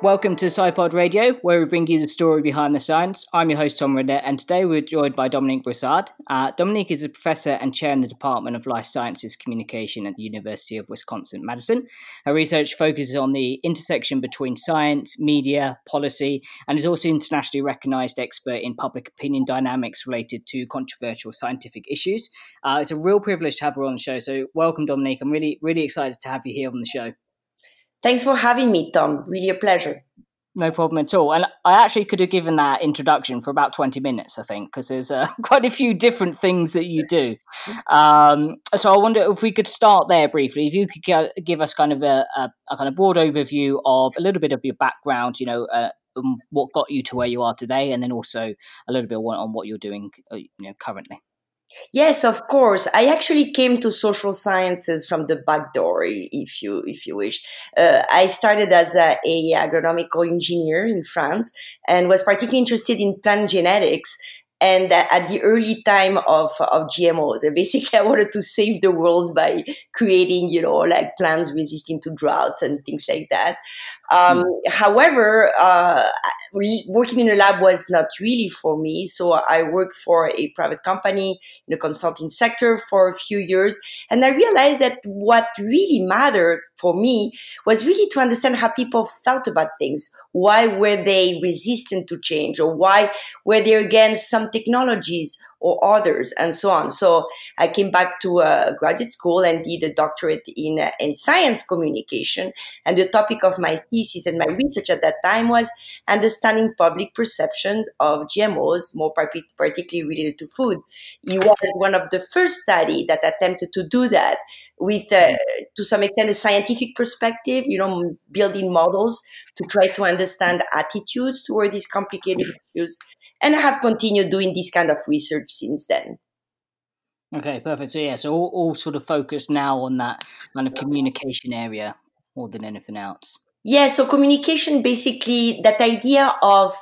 Welcome to SciPod Radio, where we bring you the story behind the science. I'm your host, Tom Rinder, and today we're joined by Dominique Brossard. Uh, Dominique is a professor and chair in the Department of Life Sciences Communication at the University of Wisconsin Madison. Her research focuses on the intersection between science, media, policy, and is also internationally recognized expert in public opinion dynamics related to controversial scientific issues. Uh, it's a real privilege to have her on the show. So, welcome, Dominique. I'm really, really excited to have you here on the show. Thanks for having me, Tom. Really a pleasure. No problem at all. And I actually could have given that introduction for about 20 minutes, I think, because there's uh, quite a few different things that you do. Um, so I wonder if we could start there briefly. If you could give us kind of a, a, a, kind of broad overview of a little bit of your background, you know, uh, what got you to where you are today, and then also a little bit on what you're doing, uh, you know, currently. Yes, of course. I actually came to social sciences from the back door, if you if you wish. Uh, I started as a, a agronomical engineer in France and was particularly interested in plant genetics and at the early time of, of GMOs. And basically, I wanted to save the world by creating, you know, like plants resisting to droughts and things like that. Um, mm. However, uh, working in a lab was not really for me. So I worked for a private company in the consulting sector for a few years. And I realized that what really mattered for me was really to understand how people felt about things. Why were they resistant to change or why were they against some technologies or others and so on. So I came back to uh, graduate school and did a doctorate in, uh, in science communication. And the topic of my thesis and my research at that time was understanding public perceptions of GMOs, more particularly related to food. It was one of the first study that attempted to do that with, uh, to some extent, a scientific perspective, you know, building models to try to understand attitudes toward these complicated issues and I have continued doing this kind of research since then. Okay, perfect. So yeah, so all, all sort of focused now on that kind of communication area more than anything else. Yeah, so communication basically that idea of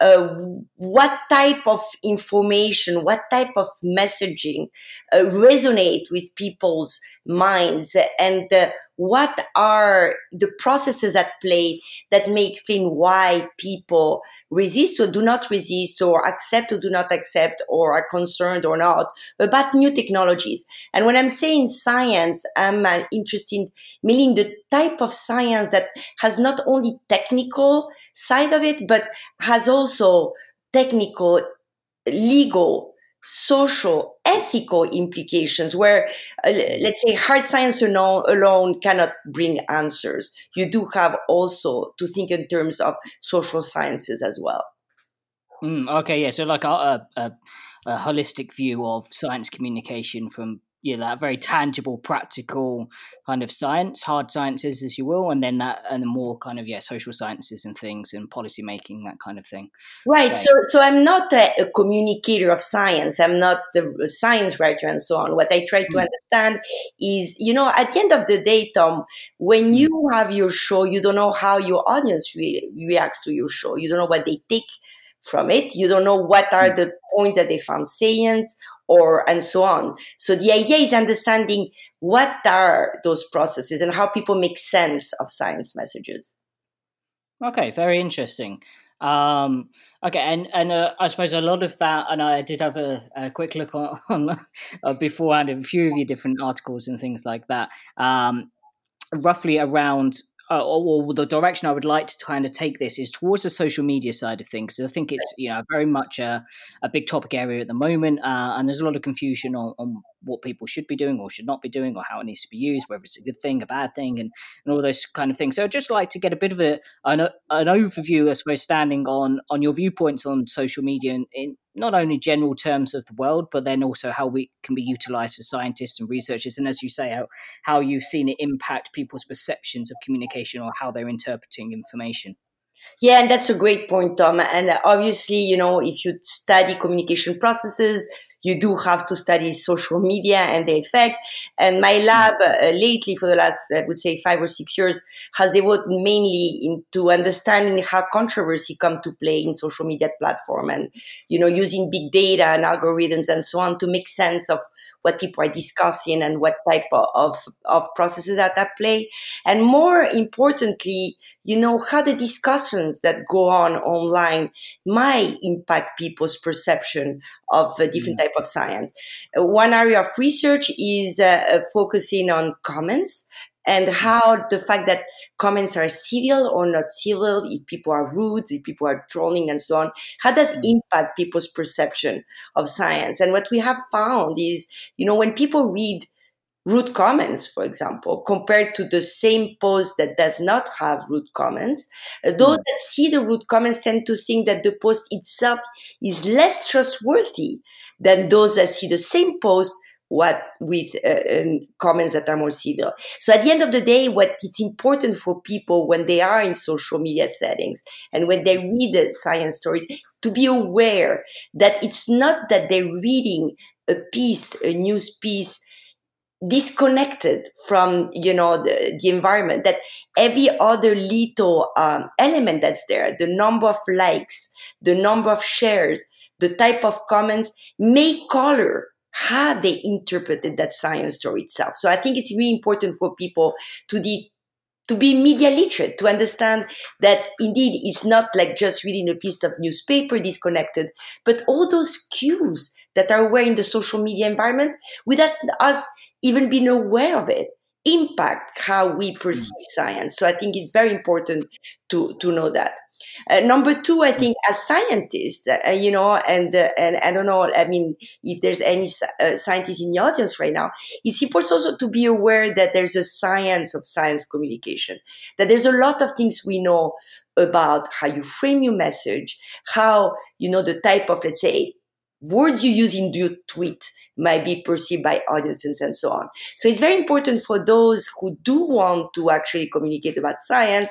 uh, what type of information, what type of messaging uh, resonate with people's minds, and uh, what are the processes at play that may explain why people resist or do not resist, or accept or do not accept, or are concerned or not about new technologies. And when I'm saying science, I'm uh, interested in meaning the type of science that has not only technical side of it, but has also also technical, legal, social, ethical implications where, uh, let's say, hard science alone, cannot bring answers. You do have also to think in terms of social sciences as well. Mm, okay, yeah. So, like a, a, a holistic view of science communication from you know, that very tangible, practical kind of science, hard sciences, as you will, and then that and the more kind of yeah, social sciences and things and policy making, that kind of thing. Right. So, so I'm not a, a, communicator of science. I'm not a science writer and so on. What I try to mm. understand is, you know, at the end of the day, Tom, when mm. you have your show, you don't know how your audience re- reacts to your show. You don't know what they take from it. You don't know what are mm. the points that they found salient or and so on. So the idea is understanding what are those processes and how people make sense of science messages. Okay, very interesting. Um, okay, and and uh, I suppose a lot of that, and I did have a, a quick look on, on uh, beforehand a few of your different articles and things like that. Um, roughly around uh, or, or, the direction I would like to kind of take this is towards the social media side of things. I think it's you know very much a, a big topic area at the moment, uh, and there's a lot of confusion on, on what people should be doing or should not be doing, or how it needs to be used, whether it's a good thing, a bad thing, and, and all those kind of things. So I'd just like to get a bit of a an, an overview, I suppose, standing on on your viewpoints on social media in, in not only general terms of the world, but then also how we can be utilized for scientists and researchers, and as you say, how how you've seen it impact people's perceptions of communication or how they're interpreting information. Yeah, and that's a great point, Tom. And obviously, you know, if you study communication processes, you do have to study social media and the effect. And my lab uh, lately, for the last, I would say, five or six years, has devoted mainly into understanding how controversy come to play in social media platform and, you know, using big data and algorithms and so on to make sense of what people are discussing and what type of, of processes that at play. And more importantly, you know, how the discussions that go on online might impact people's perception of a different mm. type of science. One area of research is uh, uh focusing on comments and how the fact that comments are civil or not civil, if people are rude, if people are trolling and so on, how does mm. impact people's perception of science? And what we have found is, you know, when people read rude comments, for example, compared to the same post that does not have root comments, uh, those mm. that see the root comments tend to think that the post itself is less trustworthy than those that see the same post what with uh, comments that are more civil. So at the end of the day, what it's important for people when they are in social media settings and when they read the science stories to be aware that it's not that they're reading a piece, a news piece disconnected from you know the, the environment that every other little um, element that's there the number of likes the number of shares the type of comments may color how they interpreted that science story itself. So I think it's really important for people to de- to be media literate, to understand that indeed it's not like just reading a piece of newspaper disconnected, but all those cues that are aware in the social media environment without us even being aware of it impact how we perceive mm. science. So I think it's very important to, to know that. Uh, number two, I think as scientists, uh, you know, and uh, and I don't know, I mean, if there's any uh, scientists in the audience right now, it's important also to be aware that there's a science of science communication, that there's a lot of things we know about how you frame your message, how, you know, the type of, let's say, words you use in your tweet might be perceived by audiences and so on. So it's very important for those who do want to actually communicate about science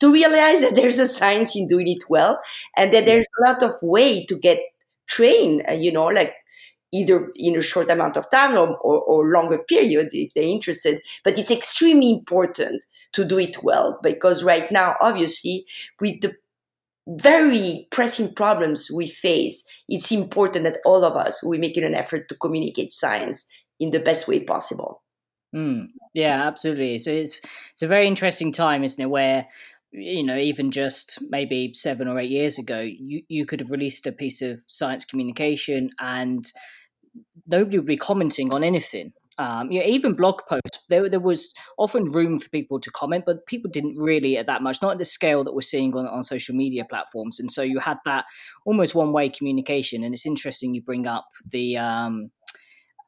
to realize that there's a science in doing it well and that there's a lot of way to get trained, uh, you know, like either in a short amount of time or, or, or, longer period if they're interested. But it's extremely important to do it well because right now, obviously, with the very pressing problems we face, it's important that all of us we make an effort to communicate science in the best way possible. Mm, yeah, absolutely. So it's it's a very interesting time, isn't it? Where you know, even just maybe seven or eight years ago, you, you could have released a piece of science communication and nobody would be commenting on anything. Um, yeah, even blog posts, there, there was often room for people to comment, but people didn't really at that much, not at the scale that we're seeing on, on social media platforms. And so you had that almost one way communication. And it's interesting you bring up the, um,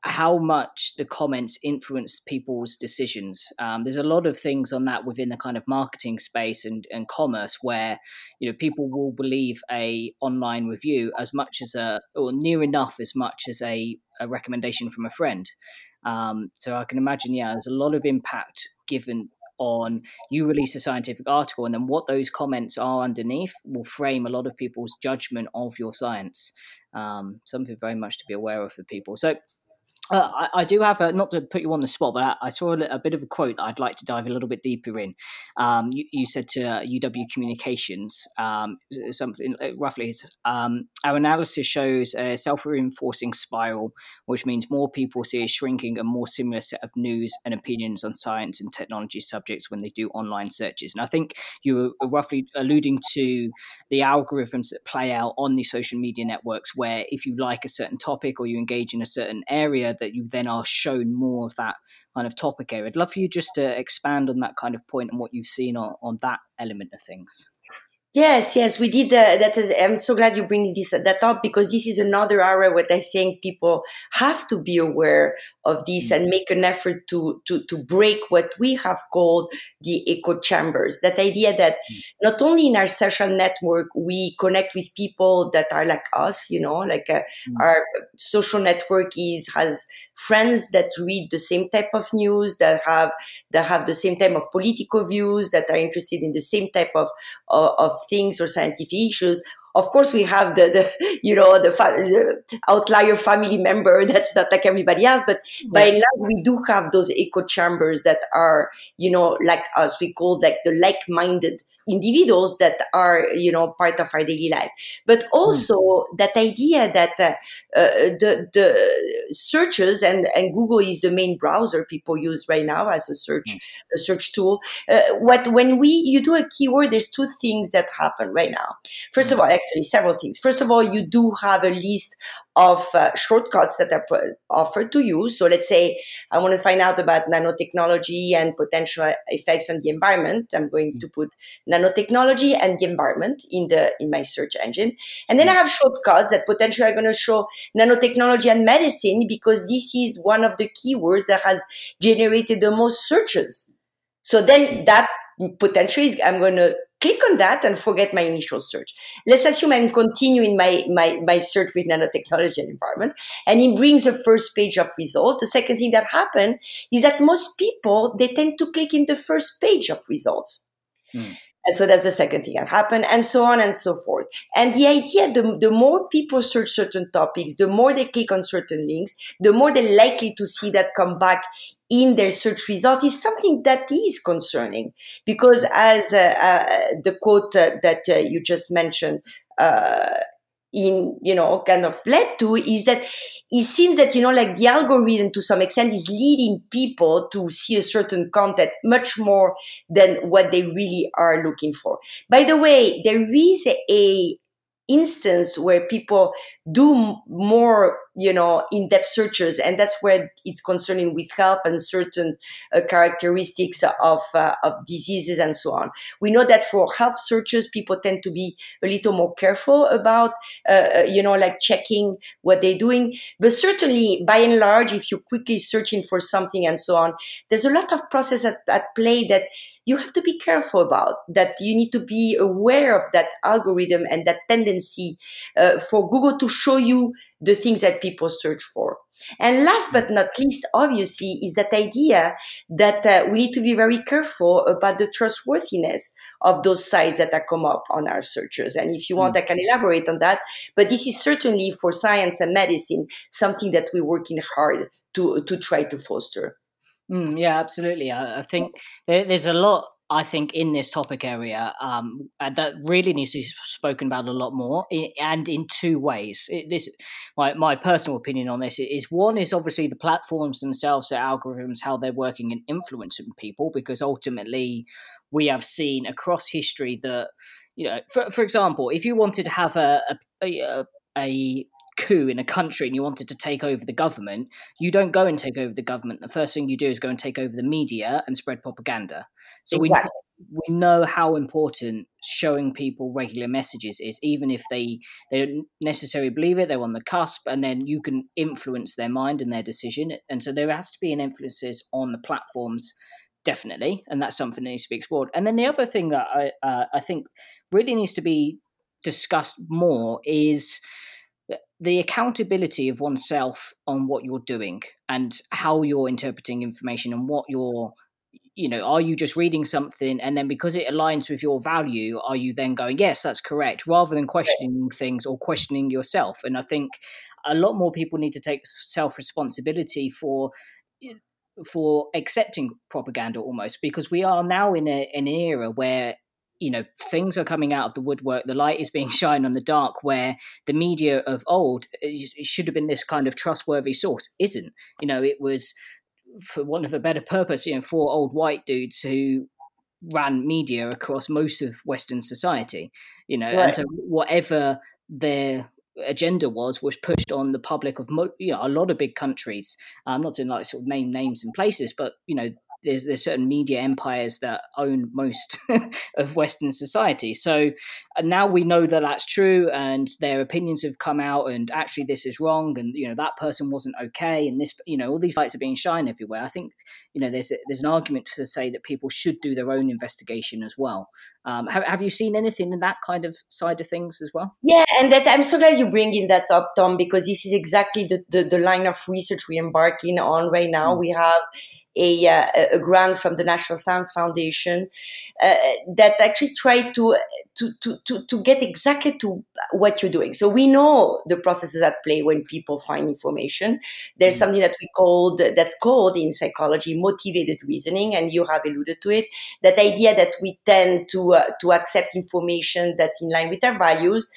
how much the comments influence people's decisions. Um, there's a lot of things on that within the kind of marketing space and, and commerce where you know people will believe a online review as much as a or near enough as much as a, a recommendation from a friend. Um, so I can imagine, yeah, there's a lot of impact given on you release a scientific article and then what those comments are underneath will frame a lot of people's judgment of your science um, something very much to be aware of for people so uh, I, I, do have a, not to put you on the spot, but I, I saw a, a, bit of a quote that I'd like to dive a little bit deeper in. Um, you, you, said to uh, UW Communications um, something uh, roughly. Um, our analysis shows a self-reinforcing spiral, which means more people see a shrinking and more similar set of news and opinions on science and technology subjects when they do online searches. And I think you were roughly alluding to the algorithms that play out on the social media networks, where if you like a certain topic or you engage in a certain area that you then are shown more of that kind of topic area. I'd love for you just to expand on that kind of point and what you've seen on, on that element of things. Yes, yes, we did. Uh, that is, I'm so glad you bring this that up because this is another area where I think people have to be aware of this mm-hmm. and make an effort to to to break what we have called the echo chambers. That idea that mm-hmm. not only in our social network we connect with people that are like us, you know, like uh, mm-hmm. our social network is has friends that read the same type of news, that have that have the same type of political views, that are interested in the same type of of, of things or scientific issues. of course we have the, the you know the, the, outlier family member that's not like everybody else but yeah. by and large we do have those echo chambers that are you know like us we call like the like-minded individuals that are you know part of our daily life but also mm. that idea that uh, uh, the the searches and and google is the main browser people use right now as a search mm. a search tool uh, what when we you do a keyword there's two things that happen right now first mm. of all actually several things first of all you do have a list of uh, shortcuts that are offered to you. So let's say I want to find out about nanotechnology and potential effects on the environment. I'm going to put nanotechnology and the environment in the in my search engine. And then I have shortcuts that potentially are going to show nanotechnology and medicine because this is one of the keywords that has generated the most searches. So then that potentially is, I'm going to click on that and forget my initial search. Let's assume I'm continuing my, my, my search with nanotechnology and environment, and it brings the first page of results. The second thing that happened is that most people, they tend to click in the first page of results. Hmm. And so that's the second thing that happened, and so on and so forth. And the idea, the, the more people search certain topics, the more they click on certain links, the more they're likely to see that come back in their search result is something that is concerning because as uh, uh, the quote uh, that uh, you just mentioned uh, in you know kind of led to is that it seems that you know like the algorithm to some extent is leading people to see a certain content much more than what they really are looking for. By the way there is a instance where people do more you know in-depth searches and that's where it's concerning with health and certain uh, characteristics of uh, of diseases and so on. We know that for health searches people tend to be a little more careful about uh, uh you know like checking what they're doing. But certainly by and large if you're quickly searching for something and so on there's a lot of process at, at play that you have to be careful about that you need to be aware of that algorithm and that tendency uh, for google to show you the things that people search for. And last but not least, obviously, is that idea that uh, we need to be very careful about the trustworthiness of those sites that come up on our searches. And if you want, mm. I can elaborate on that. But this is certainly for science and medicine something that we're working hard to to try to foster. Mm, yeah, absolutely. I, I think there, there's a lot I think in this topic area um, uh, that really needs to be spoken about a lot more, and in two ways. It, this, my my personal opinion on this is one is obviously the platforms themselves, their algorithms, how they're working and influencing people, because ultimately we have seen across history that you know, for for example, if you wanted to have a a, a, a coup in a country and you wanted to take over the government, you don't go and take over the government. The first thing you do is go and take over the media and spread propaganda. So exactly. we we know how important showing people regular messages is, even if they they don't necessarily believe it. They're on the cusp, and then you can influence their mind and their decision. And so there has to be an emphasis on the platforms definitely, and that's something that needs to be explored. And then the other thing that I uh, I think really needs to be discussed more is the accountability of oneself on what you're doing and how you're interpreting information and what you're you know are you just reading something and then because it aligns with your value are you then going yes that's correct rather than questioning things or questioning yourself? And i think a lot more people need to take self responsibility for for accepting propaganda almost because we are now in a, an era where you know things are coming out of the woodwork the light is being shined on the dark where the media of old uh, should have been this kind of trustworthy source isn't you know it was for want of a better purpose you know four old white dudes who ran media across most of western society you know right. and so whatever their agenda was was pushed on the public of mo- you know a lot of big countries i'm not saying like sort of name names and places but you know there's, there's certain media empires that own most of Western society. So now we know that that's true, and their opinions have come out, and actually this is wrong, and you know that person wasn't okay, and this, you know, all these lights are being shined everywhere. I think you know there's a, there's an argument to say that people should do their own investigation as well. Um, have, have you seen anything in that kind of side of things as well? Yeah, and that I'm so glad you bring in that up, Tom, because this is exactly the, the, the line of research we're embarking on right now. Mm. We have a, uh, a grant from the National Science Foundation uh, that actually tried to, to, to, to, to get exactly to what you're doing. So we know the processes at play when people find information. There's mm-hmm. something that we called, that's called in psychology motivated reasoning, and you have alluded to it. That idea that we tend to, uh, to accept information that's in line with our values,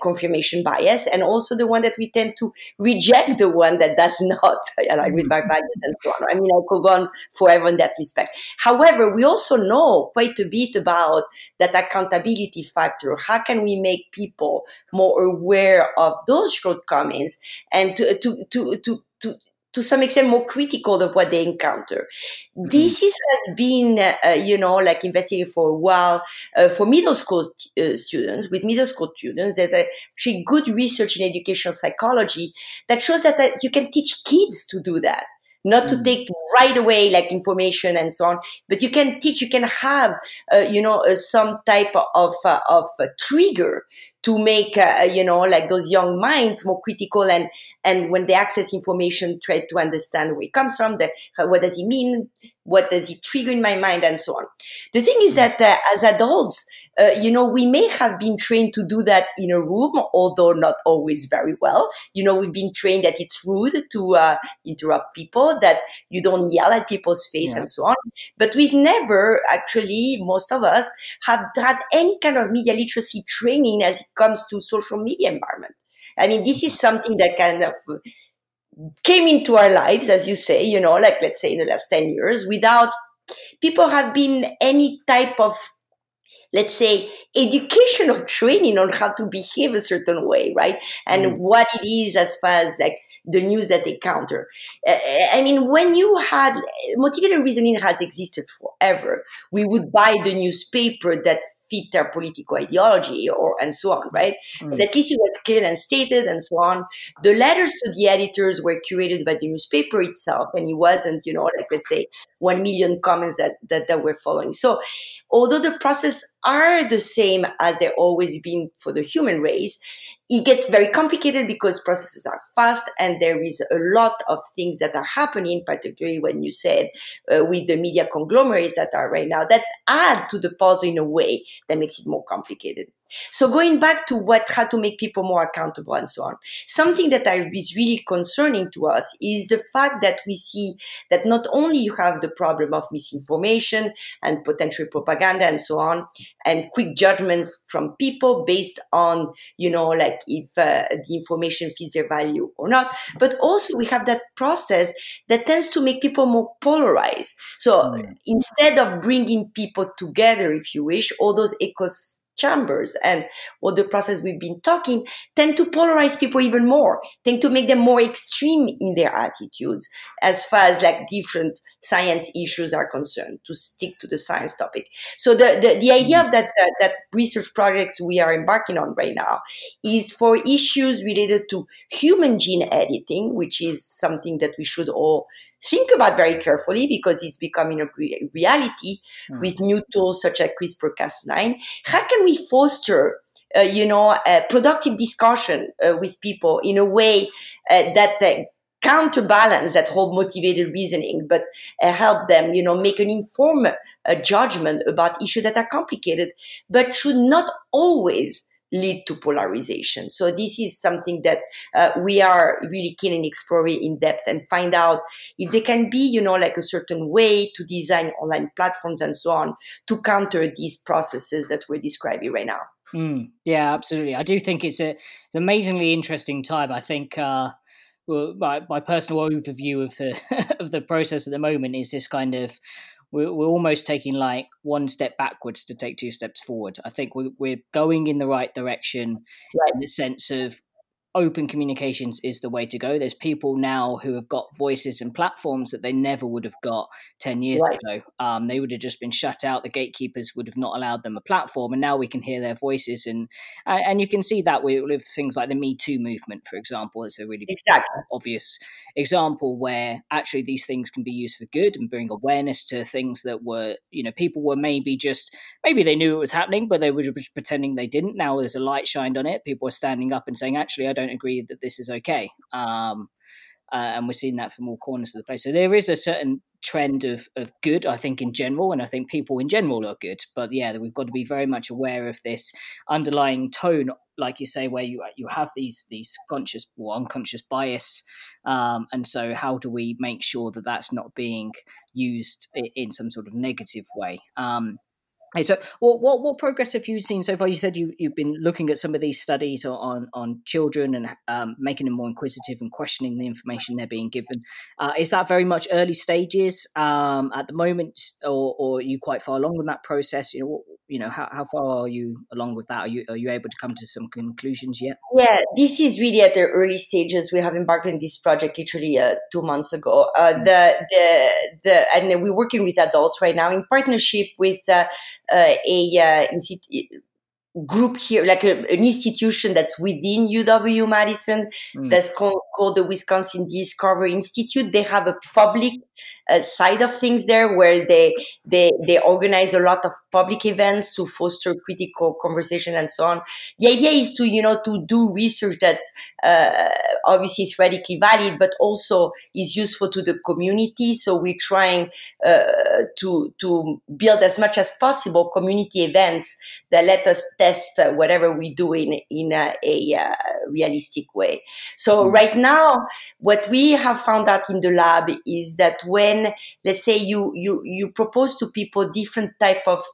confirmation bias, and also the one that we tend to reject the one that does not align with our values and so on. I mean, I could go on forever in that respect. However, we also know quite a bit about that accountability factor. How can we make people more aware of those shortcomings and to, to, to, to, to to some extent more critical of what they encounter. Mm-hmm. This is, has been, uh, you know, like investigating for a while uh, for middle school uh, students. With middle school students, there's actually good research in educational psychology that shows that, that you can teach kids to do that not to mm. take right away like information and so on but you can teach you can have uh, you know uh, some type of uh, of trigger to make uh, you know like those young minds more critical and and when they access information try to understand where it comes from the, what does it mean what does it trigger in my mind and so on the thing is mm. that uh, as adults uh, you know, we may have been trained to do that in a room, although not always very well. You know, we've been trained that it's rude to uh, interrupt people, that you don't yell at people's face yeah. and so on. But we've never actually, most of us, have had any kind of media literacy training as it comes to social media environment. I mean, this is something that kind of came into our lives, as you say, you know, like let's say in the last 10 years, without people have been any type of let's say, educational training on how to behave a certain way, right? And mm. what it is as far as like the news that they counter. I mean, when you had motivated reasoning has existed forever, we would buy the newspaper that fit their political ideology or and so on, right? Mm. But at least it was clear and stated and so on. The letters to the editors were curated by the newspaper itself, and it wasn't, you know, like let's say one million comments that that, that were following. So although the process are the same as they've always been for the human race, it gets very complicated because processes are fast and there is a lot of things that are happening, particularly when you said uh, with the media conglomerates that are right now that add to the puzzle in a way that makes it more complicated. So going back to what, how to make people more accountable and so on. Something that is really concerning to us is the fact that we see that not only you have the problem of misinformation and potential propaganda and so on, and quick judgments from people based on, you know, like if uh, the information fits their value or not, but also we have that process that tends to make people more polarized. So mm. instead of bringing people together, if you wish, all those ecos chambers. And all the process we've been talking tend to polarize people even more tend to make them more extreme in their attitudes as far as like different science issues are concerned to stick to the science topic. So the the, the idea of that, that that research projects we are embarking on right now is for issues related to human gene editing which is something that we should all think about very carefully because it's becoming a reality mm. with new tools such as CRISPR-Cas9. How can we foster uh, you know, a productive discussion uh, with people in a way uh, that uh, counterbalance that whole motivated reasoning, but uh, help them, you know, make an informed uh, judgment about issues that are complicated, but should not always lead to polarization. So this is something that uh, we are really keen in exploring in depth and find out if there can be, you know, like a certain way to design online platforms and so on to counter these processes that we're describing right now. Mm, yeah, absolutely. I do think it's a it's amazingly interesting time. I think uh, well, my my personal overview of the of the process at the moment is this kind of we're, we're almost taking like one step backwards to take two steps forward. I think we're, we're going in the right direction right. in the sense of open communications is the way to go. There's people now who have got voices and platforms that they never would have got 10 years right. ago. Um, they would have just been shut out. The gatekeepers would have not allowed them a platform. And now we can hear their voices. And and you can see that with things like the Me Too movement, for example, is a really exactly. obvious example where actually these things can be used for good and bring awareness to things that were, you know, people were maybe just, maybe they knew it was happening, but they were just pretending they didn't. Now there's a light shined on it. People are standing up and saying, actually, I don't don't agree that this is okay. Um, uh, and we're seeing that from all corners of the place. So there is a certain trend of, of good, I think, in general. And I think people in general are good. But yeah, we've got to be very much aware of this underlying tone, like you say, where you you have these these conscious or unconscious bias. Um, and so, how do we make sure that that's not being used in, some sort of negative way? Um, so, what, what what progress have you seen so far? You said you've you've been looking at some of these studies on on children and um, making them more inquisitive and questioning the information they're being given. Uh, is that very much early stages um, at the moment, or, or are you quite far along in that process? You know, you know how, how far are you along with that? Are you are you able to come to some conclusions yet? Yeah, this is really at the early stages. We have embarked on this project literally uh, two months ago. Uh, mm. the the the and we're working with adults right now in partnership with uh, a uh, group here, like a, an institution that's within UW Madison, mm. that's called, called, the Wisconsin Discovery Institute. They have a public uh, side of things there where they they they organize a lot of public events to foster critical conversation and so on. The idea is to you know to do research that uh, obviously radically valid, but also is useful to the community. So we're trying uh, to to build as much as possible community events that let us test whatever we do in in a, a, a realistic way. So mm. right now, what we have found out in the lab is that when let's say you you you propose to people different type of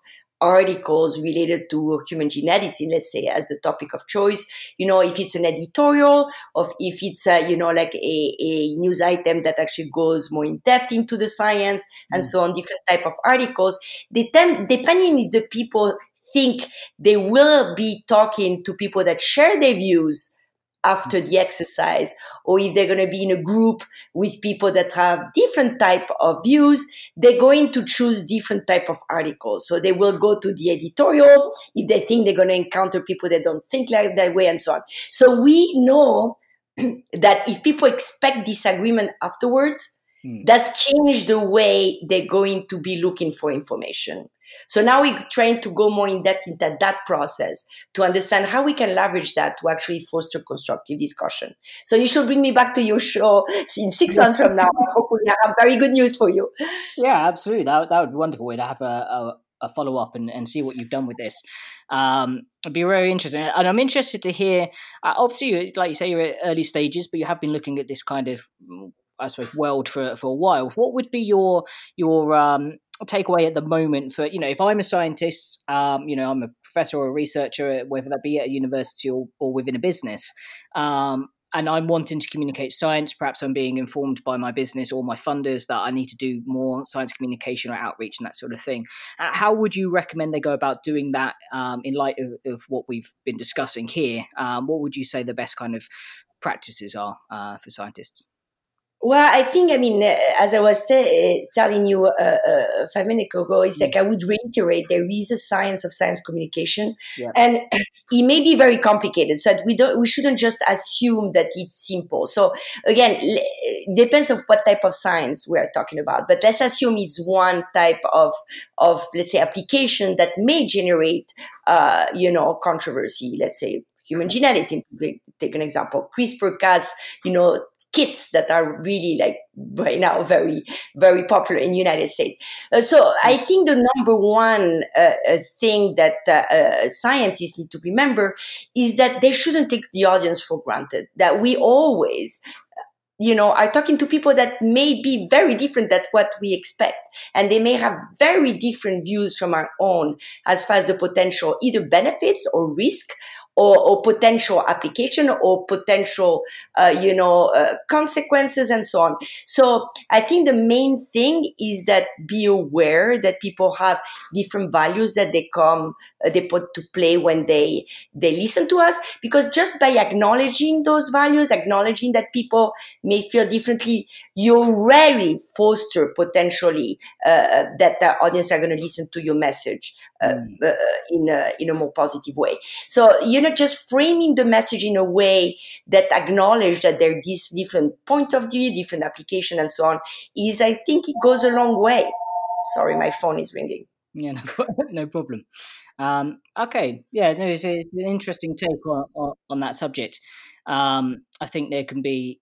articles related to human genetics, let's say as a topic of choice, you know, if it's an editorial or if it's, a, you know, like a, a news item that actually goes more in depth into the science and mm. so on, different type of articles, they tend, depending if the people think they will be talking to people that share their views after the exercise or if they're going to be in a group with people that have different type of views they're going to choose different type of articles. So they will go to the editorial if they think they're going to encounter people that don't think like that way and so on. So we know that if people expect disagreement afterwards hmm. that's changed the way they're going to be looking for information so now we're trying to go more in depth into that process to understand how we can leverage that to actually foster constructive discussion. So you should bring me back to your show in six months from now. Hopefully, I have very good news for you. Yeah, absolutely. That, that would be wonderful way to have a, a, a follow up and, and see what you've done with this. Um, it'd be very interesting, and I'm interested to hear. Uh, obviously, like you say, you're at early stages, but you have been looking at this kind of, I suppose, world for for a while. What would be your your um, takeaway at the moment for you know if i'm a scientist um, you know i'm a professor or a researcher whether that be at a university or, or within a business um, and i'm wanting to communicate science perhaps i'm being informed by my business or my funders that i need to do more science communication or outreach and that sort of thing. Uh, how would you recommend they go about doing that um, in light of, of, what we've been discussing here? Um, what would you say the best kind of practices are uh, for scientists well, I think, I mean, uh, as I was t- telling you uh, uh, five minutes ago, is like I would reiterate there is a science of science communication, yeah. and it may be very complicated. So we don't, we shouldn't just assume that it's simple. So again, it depends of what type of science we are talking about. But let's assume it's one type of of let's say application that may generate, uh, you know, controversy. Let's say human genetics. Take an example. CRISPR-Cas, you know, kits that are really like right now very very popular in the united states. Uh, so i think the number one uh, uh thing that uh, uh, scientists need to remember is that they shouldn't take the audience for granted that we always you know are talking to people that may be very different than what we expect. And they may have very different views from our own as far as the potential either benefits or risk or, or potential application or potential, uh, you know, uh, consequences and so on. So I think the main thing is that be aware that people have different values that they come, uh, they put to play when they, they listen to us. Because just by acknowledging those values, acknowledging that people may feel differently, you already foster potentially uh, that the audience are going to listen to your message uh, mm. uh, in, a, in a more positive way. So, you know, just framing the message in a way that acknowledge that there are these different point of view, different application and so on is, I think it goes a long way. Sorry, my phone is ringing. Yeah, no, no problem. Um, okay, yeah, no, it's, it's, an interesting take on, on, on that subject. Um, I think there can be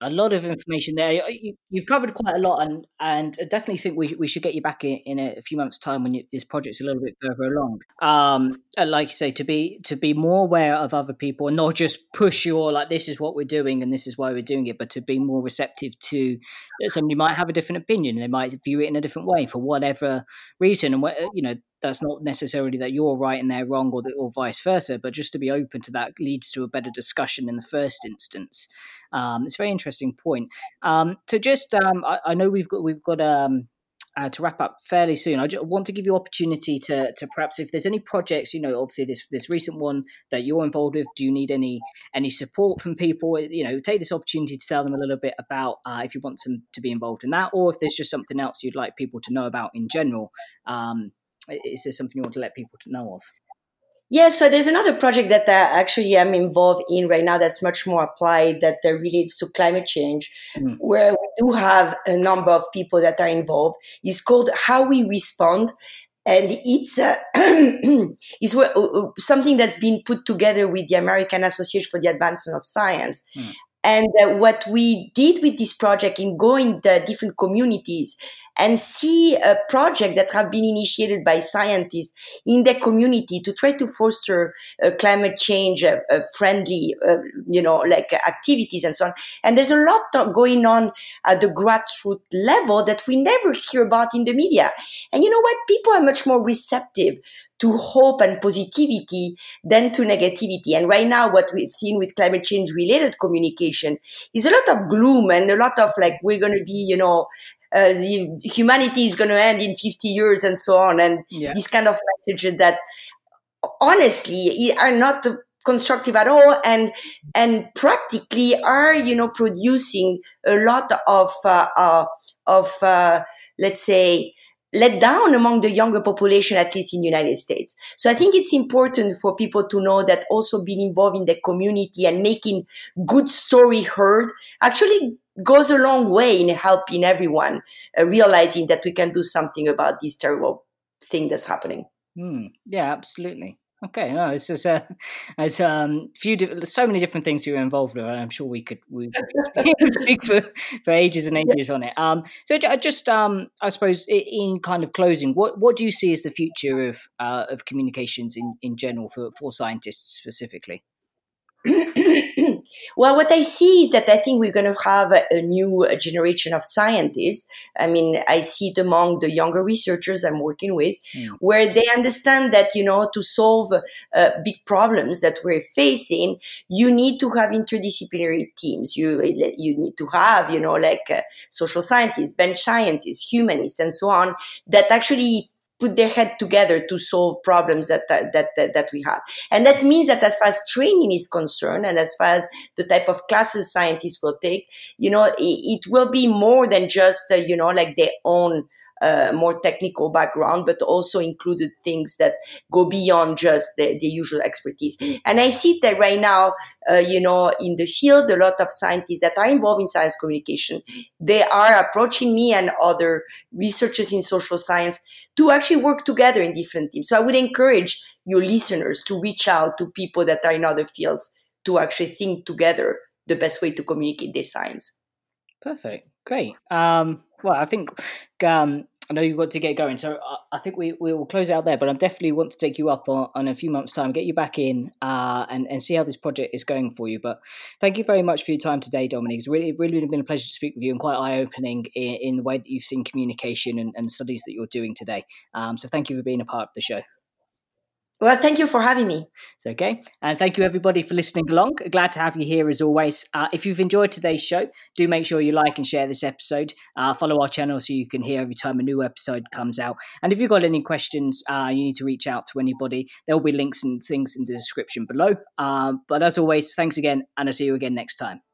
a lot of information there. You, have covered quite a lot, and and I definitely think we, we should get you back in, in a few months' time when you, this project's a little bit further along. Um, like you say, to be to be more aware of other people and not just push you or like this is what we're doing and this is why we're doing it, but to be more receptive to that somebody might have a different opinion, they might view it in a different way for whatever reason, and what you know that's not necessarily that you're right and they're wrong or, or vice versa, but just to be open to that leads to a better discussion in the first instance. Um, it's a very interesting point. Um, so just, um, I, I, know we've got, we've got, um, uh, to wrap up fairly soon, I just want to give you opportunity to, to perhaps if there's any projects, you know, obviously this this recent one that you're involved with, do you need any any support from people? You know, take this opportunity to tell them a little bit about uh, if you want them to be involved in that, or if there's just something else you'd like people to know about in general. Um, is there something you want to let people to know of? Yeah, so there's another project that uh, actually I'm involved in right now that's much more applied that uh, relates to climate change, mm. where we do have a number of people that are involved. It's called How We Respond. And it's uh, it's uh, uh, something that's been put together with the American Association for the Advancement of Science. Mm. And uh, what we did with this project in going the different communities and see a project that have been initiated by scientists in their community to try to foster uh, climate change uh, uh, friendly, you know, like activities and so on. And there's a lot going on at the grassroots level that we never hear about in the media. And you know what? People are much more receptive to hope and positivity than to negativity. And right now, what we've seen with climate change related communication is a lot of gloom and a lot of like, we're going to be, you know, uh, the humanity is going to end in 50 years and so on. And yeah. these kind of messages that honestly are not constructive at all and and practically are you know producing a lot of uh, uh, of uh, let's say let down among the younger population, at least in the United States. So I think it's important for people to know that also being involved in the community and making good story heard actually goes a long way in helping everyone uh, realizing that we can do something about this terrible thing that's happening. Mm, yeah, absolutely. Okay, no, it's just uh, it's um few di- so many different things you were involved with. I'm sure we could we could speak for, for ages and ages yeah. on it. Um, so just um, I suppose in kind of closing, what what do you see as the future of uh, of communications in in general for for scientists specifically? well, what I see is that I think we're going to have a, new generation of scientists. I mean, I see it among the younger researchers I'm working with, mm. where they understand that, you know, to solve uh, big problems that we're facing, you need to have interdisciplinary teams. You, you need to have, you know, like uh, social scientists, bench scientists, humanists, and so on that actually put their head together to solve problems that, that, that, that, we have. And that means that as far as training is concerned and as far as the type of classes scientists will take, you know, it, it will be more than just, uh, you know, like their own uh, more technical background, but also included things that go beyond just the, the usual expertise. And I see that right now, uh, you know, in the field, a lot of scientists that are involved in science communication, they are approaching me and other researchers in social science to actually work together in different teams. So I would encourage your listeners to reach out to people that are in other fields to actually think together the best way to communicate their science. Perfect. Great. Um, well, I think um, I know you've got to get going, so I, think we, we will close out there. But I definitely want to take you up on, on a few months' time, get you back in, uh, and and see how this project is going for you. But thank you very much for your time today, Dominique. It's really really been a pleasure to speak with you, and quite eye opening in, in, the way that you've seen communication and, and studies that you're doing today. Um, so thank you for being a part of the show. Well, thank you for having me. It's okay. And thank you, everybody, for listening along. Glad to have you here as always. Uh, if you've enjoyed today's show, do make sure you like and share this episode. Uh, follow our channel so you can hear every time a new episode comes out. And if you've got any questions, uh, you need to reach out to anybody. There will be links and things in the description below. Uh, but as always, thanks again, and I'll see you again next time.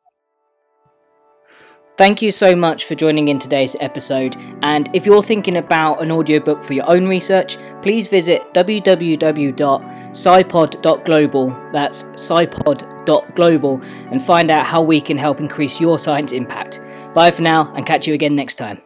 Thank you so much for joining in today's episode. And if you're thinking about an audiobook for your own research, please visit www.scipod.global. That's scipod.global and find out how we can help increase your science impact. Bye for now and catch you again next time.